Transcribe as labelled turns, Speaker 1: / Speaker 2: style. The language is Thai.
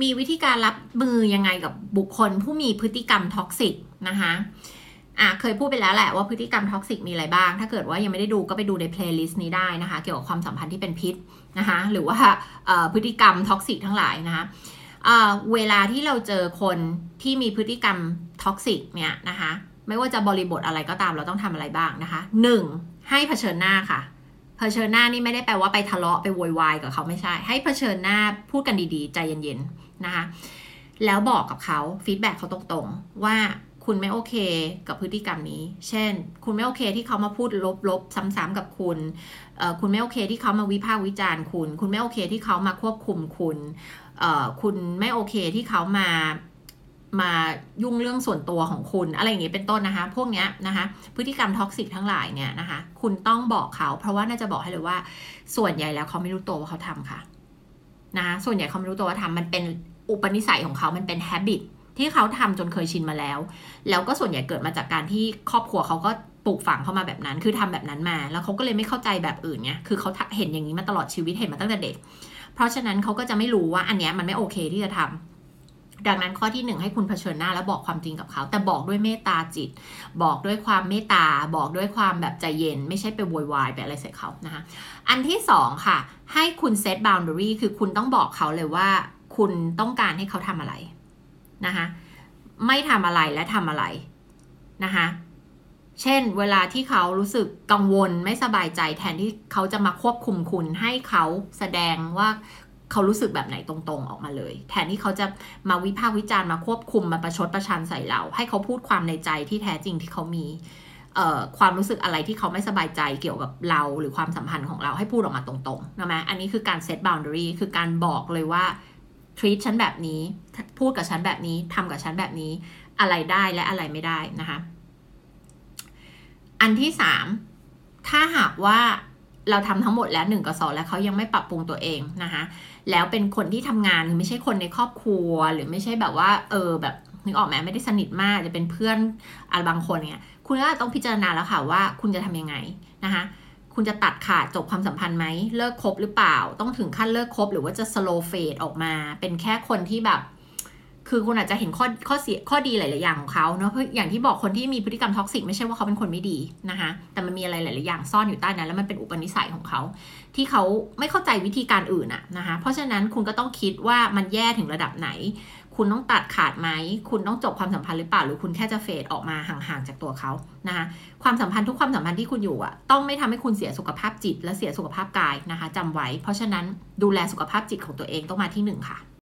Speaker 1: มีวิธีการรับมือยังไงกับบุคคลผู้มีพฤติกรรม toxic นะคะอะเคยพูดไปแล้วแหละว่าพฤติกรรม toxic มีอะไรบ้าง ถ้าเกิดว่ายังไม่ได้ดูก็ไปดูใน playlist นี้ได้นะคะ เกี่ยวกับความสัมพันธ์ที่เป็นพิษนะคะหรือว่าพฤติกรรม toxic ทั้งหลายนะคะเวลาที่เราเจอคนที่มีพฤติกรรม toxic เนี่ยนะคะ ไม่ว่าจะบริบทอะไรก็ตามเราต้องทำอะไรบ้างนะคะ 1. ให้เผชิญหน้าค่ะ เผชิญหน้านี่ไม่ได้แปลว่าไปทะเลาะไปโวยวายกับเขาไม่ใช่ ให้เผชิญหน้าพูดกันดีๆ ใจเย็นๆนะคะ แล้วบอกกับเขา feedback เขาตรงๆ ว่าคุณไม่โอเคกับพฤติกรรมนี้ เช่น คุณไม่โอเคที่เขามาพูดลบๆ ซ้ำๆกับคุณ คุณไม่โอเคที่เขามาวิพากษ์วิจารณ์คุณ คุณไม่โอเคที่เขามาควบคุมคุณ คุณไม่โอเคที่เขามา มายุ่งเรื่องส่วนตัวของคุณ อะไรอย่างเงี้ยเป็นต้นนะคะ พวกเนี้ยนะคะ พฤติกรรม toxic ทั้งหลายเนี่ยนะคะ คุณต้องบอกเขา เพราะว่าน่าจะบอกให้เลยว่า ส่วนใหญ่แล้วเขาไม่รู้ตัวว่าเขาทำค่ะนะคะส่วนใหญ่เขาไม่รู้ตัวว่าทำมันเป็นอุปนิสัยของเขา มันเป็นแฮบิตที่เขาทำจนเคยชินมาแล้ว แล้วก็ส่วนใหญ่เกิดมาจากการที่ครอบครัวเขาก็ปลูกฝังเข้ามาแบบนั้น คือทำแบบนั้นมา แล้วเขาก็เลยไม่เข้าใจแบบอื่นเนี่ยคือเขาเห็นอย่างนี้มาตลอดชีวิต เห็นมาตั้งแต่เด็ก เพราะฉะนั้นเขาก็จะไม่รู้ว่าอันเนี้ยมันไม่โอเคที่จะทำ ดังนั้นข้อที่หนึ่งให้คุณเผชิญหน้าแล้วบอกความจริงกับเขา แต่บอกด้วยเมตตาจิต บอกด้วยความเมตตา บอกด้วยความแบบใจเย็น ไม่ใช่ไปโวยวายไปอะไรใส่เขานะคะอันที่สองค่ะ ให้คุณเซตบาวน์ดารีคือคุณต้องบอกเขาเลยว่า คุณต้องการให้เขาทำอะไรนะคะไม่ทำอะไรและทำอะไรนะคะเช่น เวลาที่เขารู้สึกกังวลไม่สบายใจแทนที่เขาจะมาควบคุมคุณให้เขาแสดงว่า เขารู้สึกแบบไหนตรงๆออกมาเลย แทนที่เขาจะมาวิพากษ์วิจารณ์มาควบคุมมาประชดประชันใส่เรา ให้เขาพูดความในใจที่แท้จริงที่เขามีความรู้สึกอะไรที่เขาไม่สบายใจเกี่ยวกับเราหรือความสัมพันธ์ของเราให้พูดออกมาตรงๆนะไหมอันนี้คือการเซตบาวน์ดารีคือการบอกเลยว่า treat ฉันแบบนี้ พูดกับฉันแบบนี้ทำกับฉันแบบนี้ อะไรได้และอะไรไม่ได้นะคะ อันที่สามถ้าหากว่า เราทำทั้งหมดแล้วหนึ่งกับสองแล้วเขายังไม่ปรับปรุงตัวเองนะคะแล้วเป็นคนที่ทำงานไม่ใช่คนในครอบครัว หรือไม่ใช่แบบว่า เออแบบนึกออกไหมไม่ได้สนิทมากจะเป็นเพื่อนอะไรบางคนเนี่ยคุณก็ต้องพิจารณาแล้วค่ะว่าคุณจะทำยังไงนะคะคุณจะตัดขาดจบความสัมพันธ์ไหมเลิกคบหรือเปล่า ต้องถึงขั้นเลิกคบหรือว่าจะ slow fade ออกมา เป็นแค่คนที่แบบ คือคุณอาจจะเห็นข้อข้อเสียข้อดีหลาย ๆ อย่างของเขาเนาะเพราะอย่างที่บอกคนที่มีพฤติกรรมท็อกซิกไม่ใช่ว่าเขาเป็นคนไม่ดีนะคะแต่มันมีอะไรหลาย ๆ อย่างซ่อนอยู่ใต้นั้นแล้วมันเป็นอุปนิสัยของเขา ที่เขาไม่เข้าใจวิธีการอื่นอะนะคะเพราะฉะนั้นคุณก็ต้องคิดว่ามันแย่ถึงระดับไหน คุณต้องตัดขาดไหมคุณต้องจบความสัมพันธ์หรือเปล่าหรือคุณแค่จะเฟดออกมาห่าง ๆ จากตัวเขานะคะความสัมพันธ์ทุกความสัมพันธ์ที่คุณอยู่อะต้องไม่ทำให้คุณเสียสุขภาพจิต และเสียสุขภาพกายนะคะจำไว้ เพราะฉะนั้นดูแลสุขภาพจิตของตัวเองต้องมาที่หนึ่งค่ะ